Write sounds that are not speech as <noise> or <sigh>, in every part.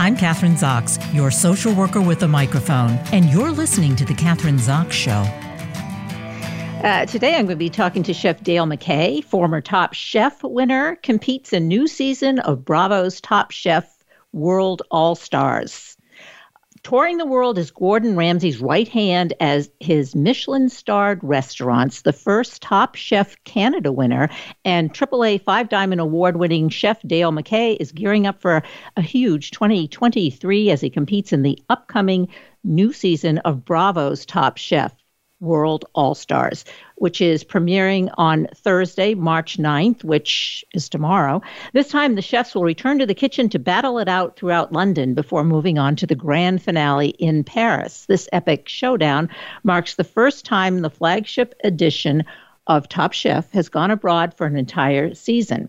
I'm Kathryn Zox, your social worker with a microphone, and you're listening to The Kathryn Zox Show. Uh, today, I'm going to be talking to Chef Dale MacKay, former Top Chef winner, competes in new season of Bravo's Top Chef World All Stars. Touring the world as Gordon Ramsay's right hand as his Michelin starred restaurants, the first Top Chef Canada winner, and AAA five diamond award winning chef Dale MacKay is gearing up for a huge 2023 as he competes in the upcoming new season of Bravo's Top Chef. World All Stars, which is premiering on Thursday, March 9th, which is tomorrow. This time, the chefs will return to the kitchen to battle it out throughout London before moving on to the grand finale in Paris. This epic showdown marks the first time the flagship edition of Top Chef has gone abroad for an entire season.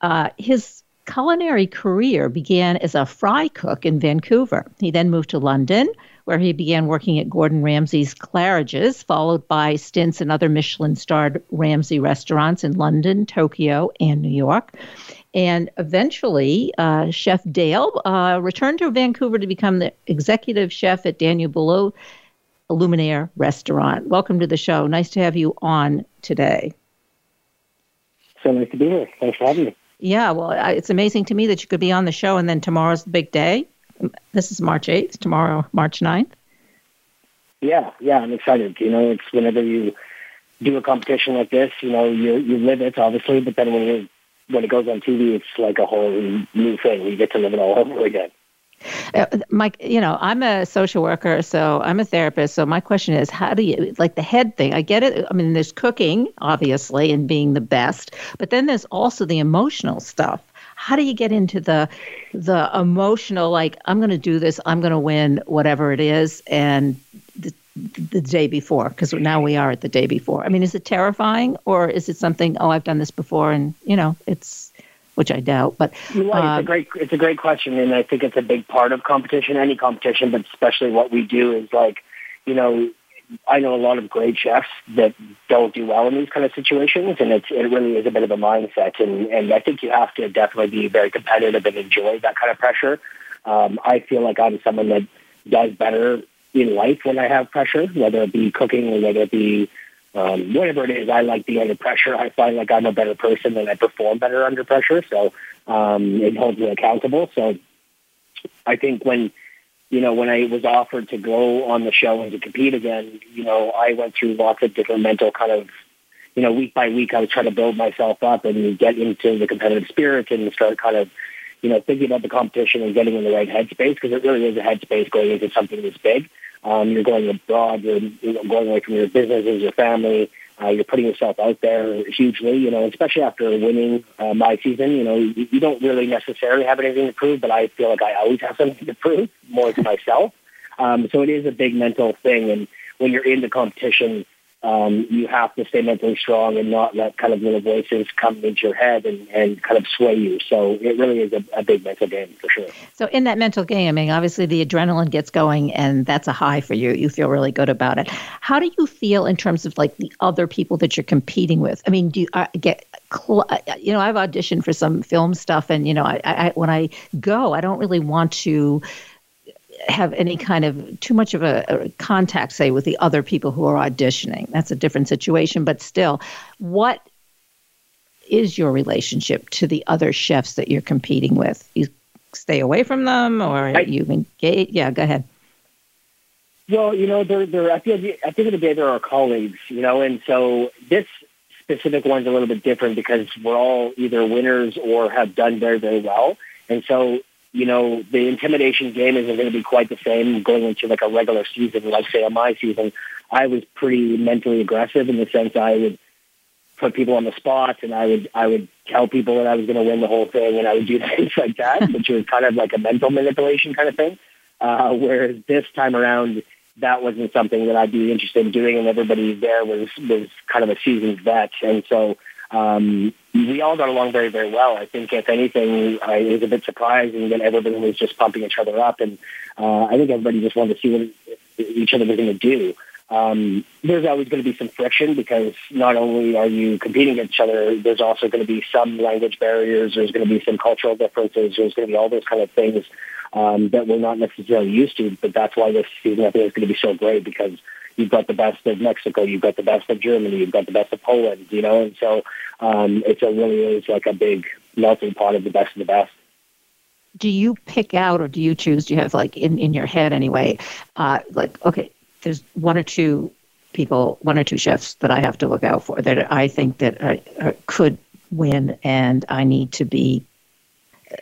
Uh, his culinary career began as a fry cook in Vancouver. He then moved to London where he began working at Gordon Ramsay's Claridge's, followed by stints in other Michelin starred Ramsay restaurants in London, Tokyo, and New York. And eventually, uh, Chef Dale uh, returned to Vancouver to become the executive chef at Daniel Boulud Lumière Restaurant. Welcome to the show. Nice to have you on today. So nice to be here. Thanks for having me. Yeah, well, it's amazing to me that you could be on the show and then tomorrow's the big day. This is March 8th, tomorrow, March 9th. Yeah, yeah, I'm excited. You know, it's whenever you do a competition like this, you know, you you live it obviously, but then when you when it goes on TV, it's like a whole new thing. You get to live it all over again. Uh, Mike, you know, I'm a social worker, so I'm a therapist. So my question is, how do you like the head thing? I get it. I mean, there's cooking, obviously, and being the best, but then there's also the emotional stuff how do you get into the the emotional like i'm going to do this i'm going to win whatever it is and the, the day before because now we are at the day before. I mean is it terrifying or is it something oh i've done this before and you know it's which i doubt but it's a uh, great it's a great question and i think it's a big part of competition any competition but especially what we do is like you know I know a lot of great chefs that don't do well in these kind of situations, and it's, it really is a bit of a mindset. And, and I think you have to definitely be very competitive and enjoy that kind of pressure. Um, I feel like I'm someone that does better in life when I have pressure, whether it be cooking or whether it be um, whatever it is. I like being under pressure. I find like I'm a better person and I perform better under pressure. So um, it holds me accountable. So I think when you know, when I was offered to go on the show and to compete again, you know, I went through lots of different mental kind of, you know, week by week, I was trying to build myself up and get into the competitive spirit and start kind of, you know, thinking about the competition and getting in the right headspace because it really is a headspace going into something this big. Um, you're going abroad, you're, you're going away from your businesses, your family, uh, you're putting yourself out there hugely, you know, especially after winning uh, my season. You know, you, you don't really necessarily have anything to prove, but I feel like I always have something to prove, more to myself. Um, so it is a big mental thing. And when you're in the competition, um, you have to stay mentally strong and not let kind of little voices come into your head and, and kind of sway you. So it really is a, a big mental game for sure. So in that mental game, I mean, obviously the adrenaline gets going and that's a high for you. You feel really good about it. How do you feel in terms of like the other people that you're competing with? I mean, do you uh, get cl- uh, you know, I've auditioned for some film stuff, and you know, I, I when I go, I don't really want to have any kind of too much of a, a, contact, say, with the other people who are auditioning. That's a different situation, but still, what is your relationship to the other chefs that you're competing with? You stay away from them, or I, you engage? Yeah, go ahead. Well, you know, they're they're at the at the end of the day, they're our colleagues, you know, and so this specific one's a little bit different because we're all either winners or have done very very well, and so you know, the intimidation game isn't going to be quite the same going into like a regular season. Like say my season, I was pretty mentally aggressive in the sense I would put people on the spot and I would I would tell people that I was going to win the whole thing and I would do <laughs> things like that, which was kind of like a mental manipulation kind of thing. Uh, whereas this time around, that wasn't something that I'd be interested in doing, and everybody there was was kind of a seasoned vet, and so um, we all got along very, very well. I think, if anything, I was a bit surprising that everybody was just pumping each other up, and uh, I think everybody just wanted to see what each other was going to do. um, there's always going to be some friction because not only are you competing against each other, there's also going to be some language barriers. There's going to be some cultural differences. There's going to be all those kind of things um, that we're not necessarily used to. But that's why this season I think is going to be so great because you've got the best of Mexico, you've got the best of Germany, you've got the best of Poland, you know, and so um, it's a really is like a big melting pot of the best of the best do you pick out or do you choose do you have like in, in your head anyway uh, like okay there's one or two people, one or two chefs that I have to look out for that I think that are, are, could win, and I need to be.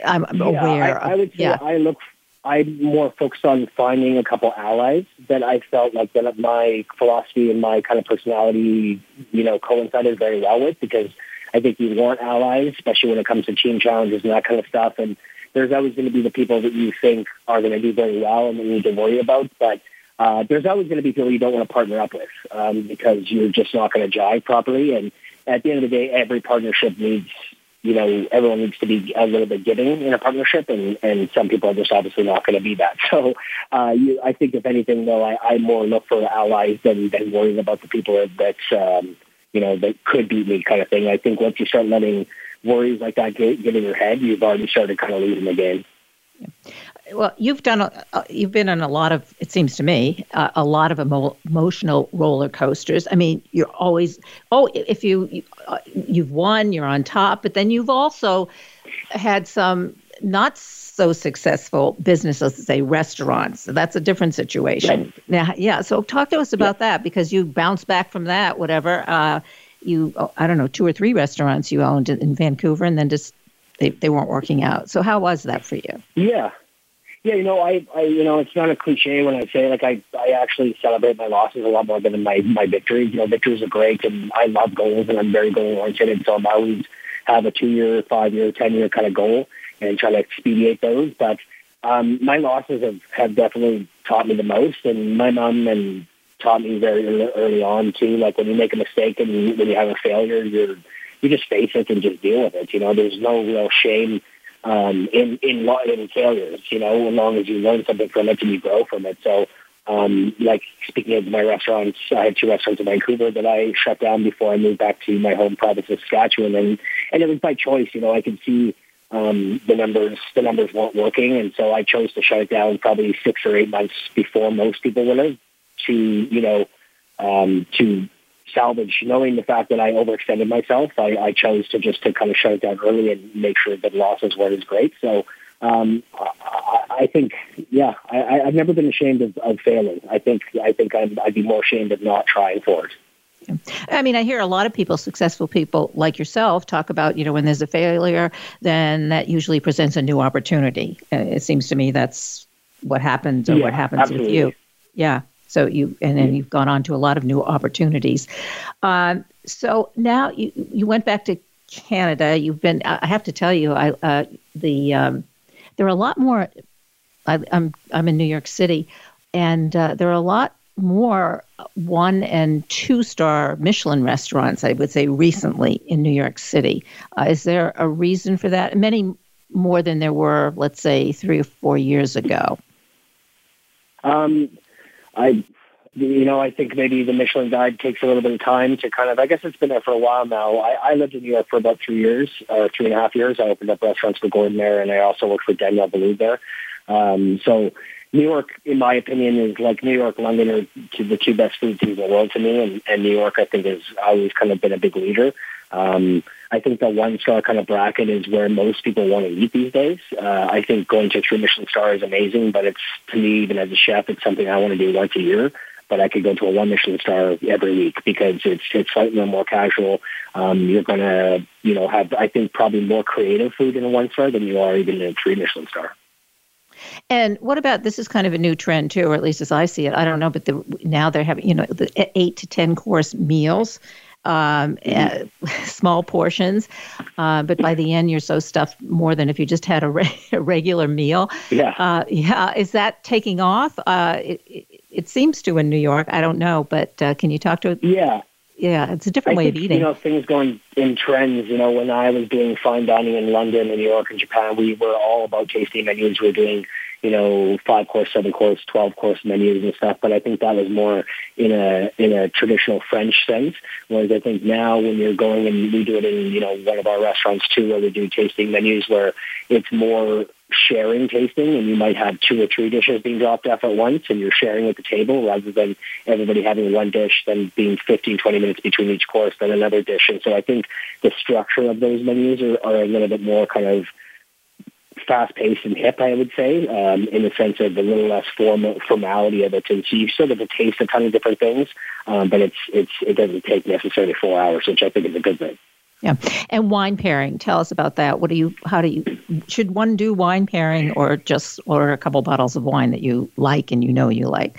I'm, I'm yeah, aware. I, I would say yeah. I look. I'm more focused on finding a couple allies that I felt like that my philosophy and my kind of personality, you know, coincided very well with because I think you want allies, especially when it comes to team challenges and that kind of stuff. And there's always going to be the people that you think are going to do very well and that you need to worry about, but uh, there's always going to be people you don't want to partner up with um, because you're just not going to jive properly. And at the end of the day, every partnership needs, you know, everyone needs to be a little bit giving in a partnership, and, and some people are just obviously not going to be that. <laughs> So uh, you, I think, if anything, though, I, I more look for allies than, than worrying about the people that, um, you know, that could beat me kind of thing. I think once you start letting worries like that get, get in your head, you've already started kind of losing the game. Well, you've done, a, uh, you've been on a lot of, it seems to me, uh, a lot of emo- emotional roller coasters. I mean, you're always, oh, if you, you uh, you've won, you're on top, but then you've also had some not so successful businesses, say restaurants. So that's a different situation. Right. Now, yeah. So talk to us about yeah. that because you bounced back from that, whatever. Uh, you, oh, I don't know, two or three restaurants you owned in, in Vancouver, and then just they, they weren't working out. So how was that for you? Yeah. Yeah, you know, I, I, you know, it's not a cliche when I say like I, I actually celebrate my losses a lot more than my my victories. You know, victories are great, and I love goals, and I'm very goal oriented. So I'm always have a two year, five year, ten year kind of goal, and try to expedite those. But um, my losses have have definitely taught me the most, and my mom and taught me very early on too. Like when you make a mistake and you, when you have a failure, you're you just face it and just deal with it. You know, there's no real shame um, in in in failures. You know, as long as you learn something from it and you grow from it. So, um, like speaking of my restaurants, I had two restaurants in Vancouver that I shut down before I moved back to my home province of Saskatchewan, and and it was by choice. You know, I could see um, the numbers the numbers weren't working, and so I chose to shut it down probably six or eight months before most people would have to you know um, to salvage, knowing the fact that I overextended myself, I, I chose to just to kind of shut it down early and make sure that losses weren't as great. So um, I, I think, yeah, I, I've never been ashamed of, of failing. I think I think I'd, I'd be more ashamed of not trying for it. I mean, I hear a lot of people, successful people like yourself, talk about, you know, when there's a failure, then that usually presents a new opportunity. Uh, it seems to me that's what happens or yeah, what happens absolutely. with you. Yeah. So you and then you've gone on to a lot of new opportunities. Um, so now you you went back to Canada. You've been. I have to tell you, I uh, the um, there are a lot more. I, I'm I'm in New York City, and uh, there are a lot more one and two star Michelin restaurants. I would say recently in New York City. Uh, is there a reason for that? Many more than there were, let's say, three or four years ago. Um, I, you know, I think maybe the Michelin Guide takes a little bit of time to kind of. I guess it's been there for a while now. I, I lived in New York for about three years, or three and a half years. I opened up restaurants for Gordon there, and I also worked for Daniel Boulud there. Um, so New York, in my opinion, is like New York, London are two, the two best food cities in the world to me, and, and New York, I think, has always kind of been a big leader. Um, I think the one star kind of bracket is where most people want to eat these days. Uh, I think going to a three Michelin star is amazing, but it's to me, even as a chef, it's something I want to do once a year. But I could go to a one Michelin star every week because it's it's slightly more casual. Um, you're to you know have I think probably more creative food in a one star than you are even in a three Michelin star. And what about this is kind of a new trend too, or at least as I see it. I don't know, but the, now they're having you know the eight to ten course meals um, uh, <laughs> small portions, uh, but by the end you're so stuffed more than if you just had a, re- <laughs> a regular meal. Yeah, uh, yeah. Is that taking off? Uh, it, it, it, seems to in New York. I don't know, but uh, can you talk to? Yeah, yeah. It's a different I way think, of eating. You know, things going in trends. You know, when I was doing fine dining in London and New York and Japan, we were all about tasting menus. We were doing you know, five course, seven course, twelve course menus and stuff. But I think that was more in a in a traditional French sense. Whereas I think now when you're going and we do it in you know one of our restaurants too, where we do tasting menus, where it's more sharing tasting and you might have two or three dishes being dropped off at once and you're sharing at the table rather than everybody having one dish then being 15 20 minutes between each course then another dish and so i think the structure of those menus are, are a little bit more kind of fast paced and hip, I would say, um, in the sense of a little less formal formality of it. And so you still get to taste a ton of different things, um, but it's it's it doesn't take necessarily four hours, which I think is a good thing. Yeah, and wine pairing. Tell us about that. What do you? How do you? Should one do wine pairing, or just order a couple bottles of wine that you like and you know you like?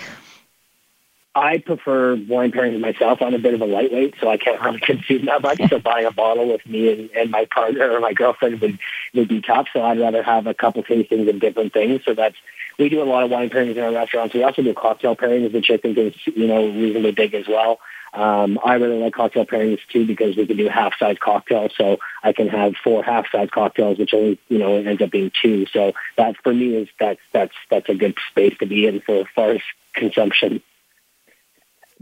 I prefer wine pairing myself. I'm a bit of a lightweight, so I can't really <laughs> consume that much. So buying a bottle with me and, and my partner or my girlfriend would would be tough. So I'd rather have a couple tastings of different things. So that's we do a lot of wine pairings in our restaurants. We also do cocktail pairings, which I think is you know reasonably big as well. Um, I really like cocktail pairings too because we can do half size cocktails. So I can have four half size cocktails, which only you know ends up being two. So that for me is that's that's that's a good space to be in for as far as consumption.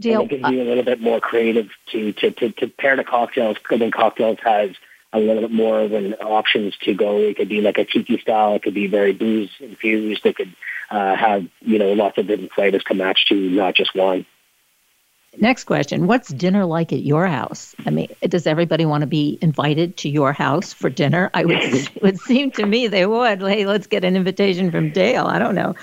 Deal. And it gives you a little bit more creative to to to, to pair the cocktails. I think cocktails has a little bit more of an options to go. It could be like a tiki style. It could be very booze infused. It could uh, have you know lots of different flavors to match to not just wine. Next question: What's dinner like at your house? I mean, does everybody want to be invited to your house for dinner? I would. <laughs> it would seem to me they would. Hey, let's get an invitation from Dale. I don't know.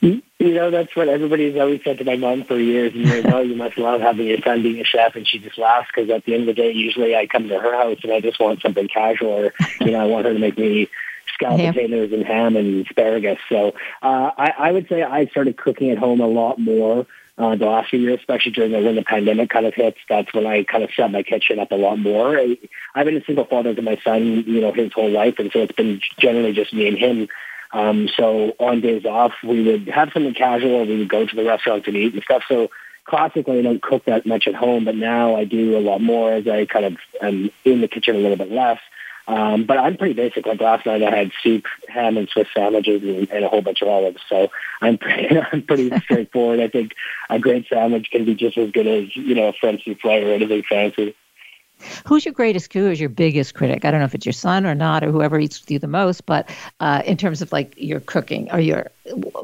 You know, that's what everybody's always said to my mom for years and years. oh, you must love having your son being a chef. And she just laughs because at the end of the day, usually I come to her house and I just want something casual or, you know, I want her to make me scalloped ham. potatoes and ham and asparagus. So uh, I, I would say I started cooking at home a lot more uh, the last few years, especially during the, when the pandemic kind of hits. That's when I kind of set my kitchen up a lot more. I, I've been a single father to my son, you know, his whole life. And so it's been generally just me and him um, so on days off, we would have something casual. We would go to the restaurant and eat and stuff. So classically, I don't cook that much at home, but now I do a lot more as I kind of am in the kitchen a little bit less. Um, but I'm pretty basic. Like last night, I had soup, ham, and Swiss sandwiches, and, and a whole bunch of olives. So I'm pretty, <laughs> I'm pretty straightforward. I think a great sandwich can be just as good as you know a French souffle or anything fancy. Who's your greatest? Who is your biggest critic? I don't know if it's your son or not, or whoever eats with you the most. But uh, in terms of like your cooking, or your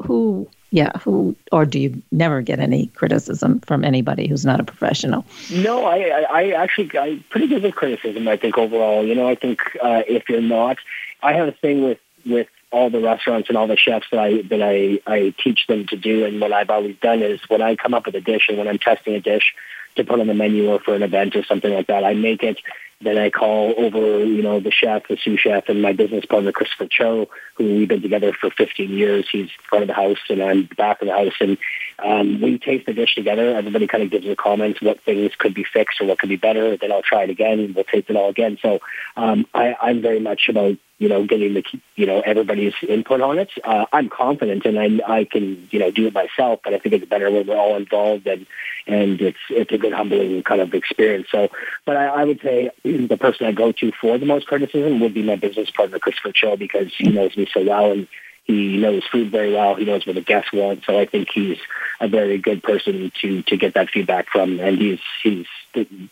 who, yeah, who, or do you never get any criticism from anybody who's not a professional? No, I, I, I actually, I'm pretty good with criticism. I think overall, you know, I think uh, if you're not, I have a thing with with all the restaurants and all the chefs that I that I I teach them to do, and what I've always done is when I come up with a dish and when I'm testing a dish to put on the menu or for an event or something like that. I make it. Then I call over, you know, the chef, the sous chef, and my business partner, Christopher Cho, who we've been together for 15 years. He's front of the house and I'm back of the house. And um, we taste the dish together. Everybody kind of gives their comments, what things could be fixed or what could be better. Then I'll try it again and we'll taste it all again. So um, I, I'm very much about you know, getting the, you know, everybody's input on it. Uh, I'm confident and I, I can, you know, do it myself, but I think it's better when we're all involved and, and it's, it's a good humbling kind of experience. So, but I, I would say the person I go to for the most criticism would be my business partner, Christopher Cho, because he knows me so well and he knows food very well. He knows what the guests want. So I think he's a very good person to to get that feedback from. And he's he's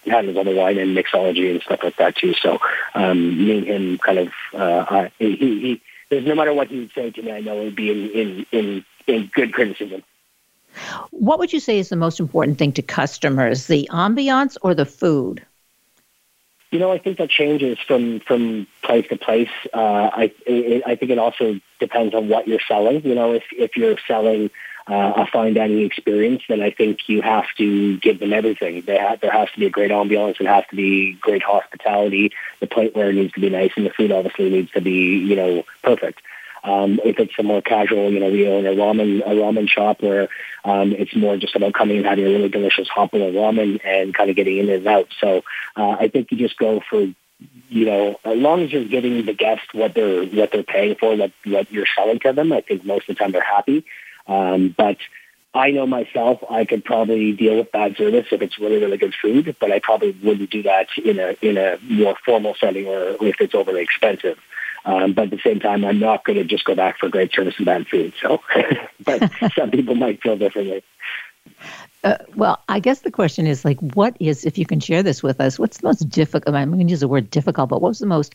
had his other wine and mixology and stuff like that too. So um, me and him kind of uh, he, he there's no matter what he would say to me, I know it would be in in in, in good criticism. What would you say is the most important thing to customers, the ambiance or the food? You know, I think that changes from from place to place. Uh, I it, I think it also depends on what you're selling. You know, if if you're selling uh, a fine dining experience, then I think you have to give them everything. They have, there has to be a great ambiance. It has to be great hospitality. The plateware needs to be nice, and the food obviously needs to be you know perfect. Um, if it's a more casual, you know, we own a ramen a ramen shop where um, it's more just about coming and having a really delicious of ramen and kind of getting in and out. So uh, I think you just go for you know, as long as you're giving the guest what they're what they're paying for, what what you're selling to them, I think most of the time they're happy. Um, but I know myself, I could probably deal with bad service if it's really really good food, but I probably wouldn't do that in a in a more formal setting or if it's overly expensive. Um, but at the same time, I'm not going to just go back for great service and bad food. So, <laughs> but some people might feel differently. Uh, well, I guess the question is like, what is, if you can share this with us, what's the most difficult? I'm going to use the word difficult, but what was the most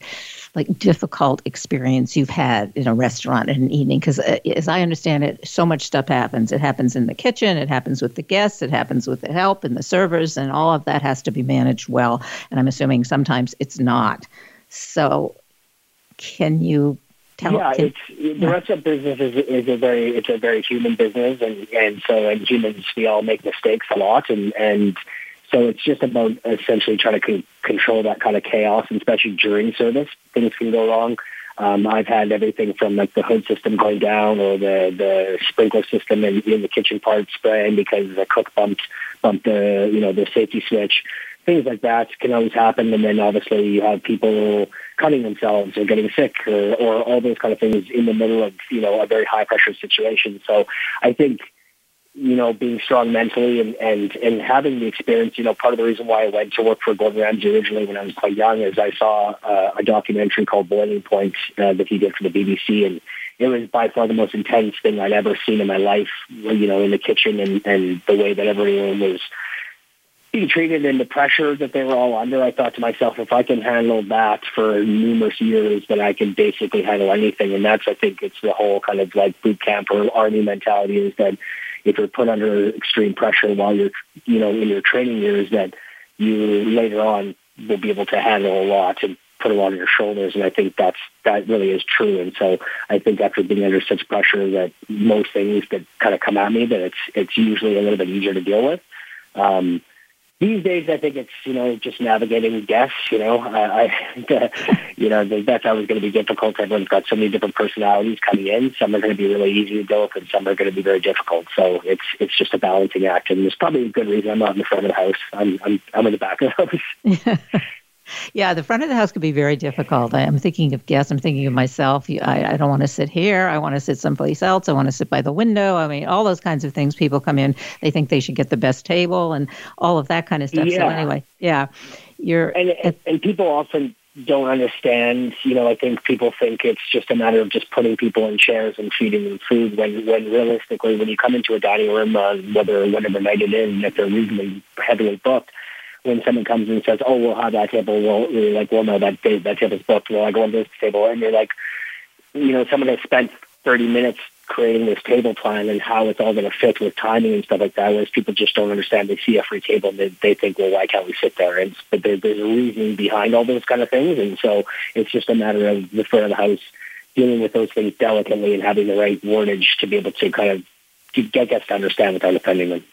like difficult experience you've had in a restaurant in an evening? Because uh, as I understand it, so much stuff happens. It happens in the kitchen, it happens with the guests, it happens with the help and the servers, and all of that has to be managed well. And I'm assuming sometimes it's not. So, can you Tell, yeah, can, it's the restaurant business is, is a very it's a very human business, and and so and humans we all make mistakes a lot, and and so it's just about essentially trying to con- control that kind of chaos, and especially during service, things can go wrong. Um, I've had everything from like the hood system going down or the the sprinkler system in, in the kitchen part spraying because the cook bumped bumped the you know the safety switch things like that can always happen. And then obviously you have people cutting themselves or getting sick or, or all those kind of things in the middle of, you know, a very high pressure situation. So I think, you know, being strong mentally and, and, and having the experience, you know, part of the reason why I went to work for Gordon Ramsay originally when I was quite young is I saw uh, a documentary called Boiling Point uh, that he did for the BBC. And it was by far the most intense thing I'd ever seen in my life, you know, in the kitchen and, and the way that everyone was being treated and the pressure that they were all under, I thought to myself, if I can handle that for numerous years, then I can basically handle anything. And that's, I think, it's the whole kind of like boot camp or army mentality is that if you're put under extreme pressure while you're, you know, in your training years, that you later on will be able to handle a lot and put a lot on your shoulders. And I think that's that really is true. And so I think after being under such pressure, that most things that kind of come at me, that it's it's usually a little bit easier to deal with. Um, these days, I think it's you know just navigating guests. You know, I, I <laughs> you know that's always going to be difficult. Everyone's got so many different personalities coming in. Some are going to be really easy to deal with, and some are going to be very difficult. So it's it's just a balancing act, and there's probably a good reason I'm not in the front of the house. I'm I'm I'm in the back of the house. <laughs> Yeah, the front of the house could be very difficult. I am thinking of guests. I'm thinking of myself. I, I don't want to sit here. I want to sit someplace else. I want to sit by the window. I mean, all those kinds of things. People come in, they think they should get the best table and all of that kind of stuff. Yeah. So anyway, yeah, you're and, and, and people often don't understand. You know, I think people think it's just a matter of just putting people in chairs and feeding them food. When when realistically, when you come into a dining room, uh, whether whatever night it is, and if they're reasonably heavily booked when someone comes and says, "Oh, we'll have that table," well, you're like, "Well, no, that that table's booked." Well, I go on this table, and you're like, you know, someone has spent 30 minutes creating this table plan and how it's all going to fit with timing and stuff like that. Whereas people just don't understand. They see a free table and they, they think, well, why can't we sit there? And but there, there's a reasoning behind all those kind of things, and so it's just a matter of the front of the house dealing with those things delicately and having the right wordage to be able to kind of get guests to understand without offending them.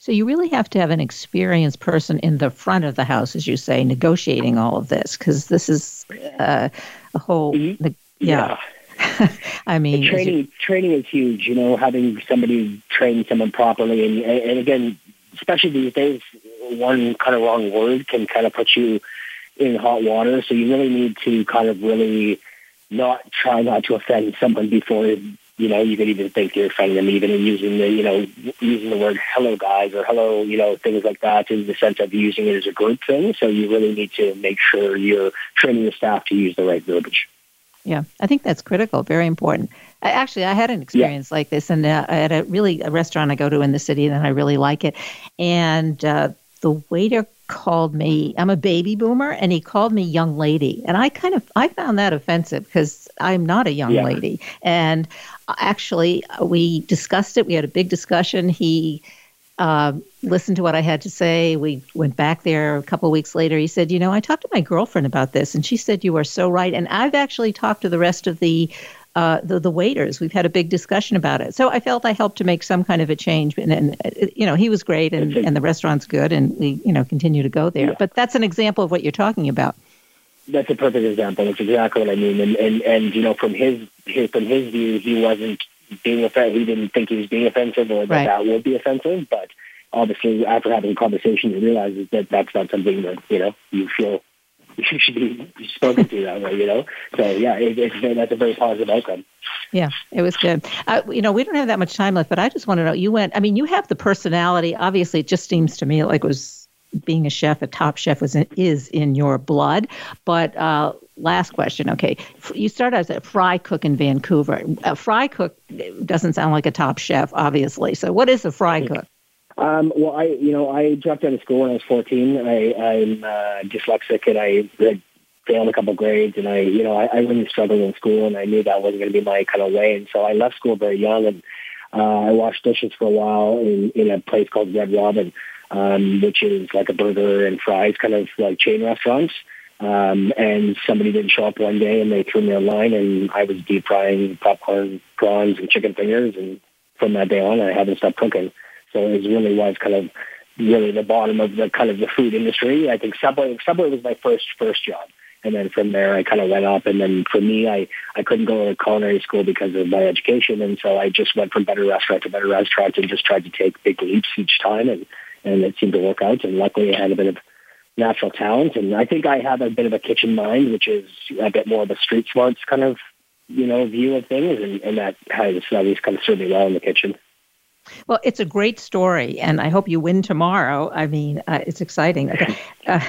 So you really have to have an experienced person in the front of the house, as you say, negotiating all of this, because this is uh, a whole. Mm-hmm. yeah. yeah. <laughs> I mean, the training you, training is huge. You know, having somebody train someone properly, and and again, especially these days, one kind of wrong word can kind of put you in hot water. So you really need to kind of really not try not to offend someone before you know, you could even think you're offending them even in using the, you know, using the word hello guys or hello, you know, things like that in the sense of using it as a group thing. So you really need to make sure you're training the staff to use the right verbiage. Yeah, I think that's critical, very important. I, actually, I had an experience yeah. like this, and uh, I had a really a restaurant I go to in the city, and I really like it. And uh, the waiter called me i'm a baby boomer and he called me young lady and i kind of i found that offensive because i'm not a young yeah. lady and actually, uh, we discussed it. We had a big discussion. He uh, listened to what I had to say. We went back there a couple of weeks later. He said, You know, I talked to my girlfriend about this, and she said you are so right. And I've actually talked to the rest of the uh, the, the waiters. We've had a big discussion about it. So I felt I helped to make some kind of a change. And, and uh, you know, he was great, and, and the restaurant's good, and we, you know, continue to go there. Yeah. But that's an example of what you're talking about that's a perfect example. That's exactly what I mean. And and and you know, from his, his from his view, he wasn't being offensive. He didn't think he was being offensive or that right. that would be offensive. But obviously, after having a conversation, he realizes that that's not something that you know you feel <laughs> you should be spoken to that way. You know, so yeah, it, it's that's a very positive outcome. Yeah, it was good. Uh, you know, we don't have that much time left, but I just want to know. You went. I mean, you have the personality. Obviously, it just seems to me like it was being a chef, a top chef, was is in your blood. But uh, last question. Okay, you started as a fry cook in Vancouver. A fry cook doesn't sound like a top chef, obviously. So, what is a fry cook? Um, well, I, you know, I dropped out of school when I was 14. I, I'm uh, dyslexic and I had failed a couple grades and I, you know, I, I really struggled in school and I knew that wasn't going to be my kind of way. And so I left school very young and uh, I washed dishes for a while in, in a place called Red Robin, um, which is like a burger and fries kind of like chain restaurants. Um, and somebody didn't show up one day and they threw me a line and I was deep frying popcorn, prawns and chicken fingers. And from that day on, I haven't stopped cooking. So it really was kind of really the bottom of the kind of the food industry. I think Subway, Subway was my first, first job. And then from there, I kind of went up. And then for me, I, I couldn't go to culinary school because of my education. And so I just went from better restaurant to better restaurant and just tried to take big leaps each time. And, and it seemed to work out. And luckily, I had a bit of natural talent. And I think I have a bit of a kitchen mind, which is a bit more of a street smarts kind of, you know, view of things. And, and that has always kind of served me well in the kitchen. Well, it's a great story, and I hope you win tomorrow. I mean, uh, it's exciting. Uh,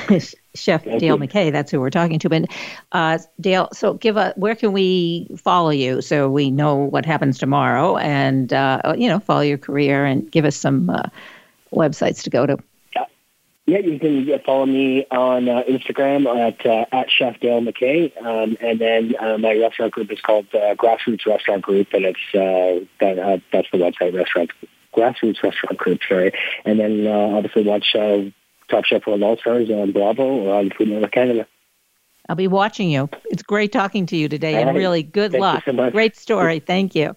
Chef Thank Dale you. MacKay, that's who we're talking to. But uh, Dale, so give a where can we follow you so we know what happens tomorrow, and uh, you know, follow your career, and give us some uh, websites to go to. Yeah, you can follow me on uh, Instagram at uh, at Chef Dale MacKay, um, and then uh, my restaurant group is called uh, Grassroots Restaurant Group, and it's uh, that, uh, that's the website restaurant Grassroots Restaurant Group. Sorry, and then uh, obviously watch uh, Top Chef World All Stars on Bravo or on Food Network Canada. I'll be watching you. It's great talking to you today, and really good Thank luck. So great story. Thank you.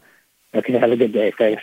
Okay, have a good day. Thanks.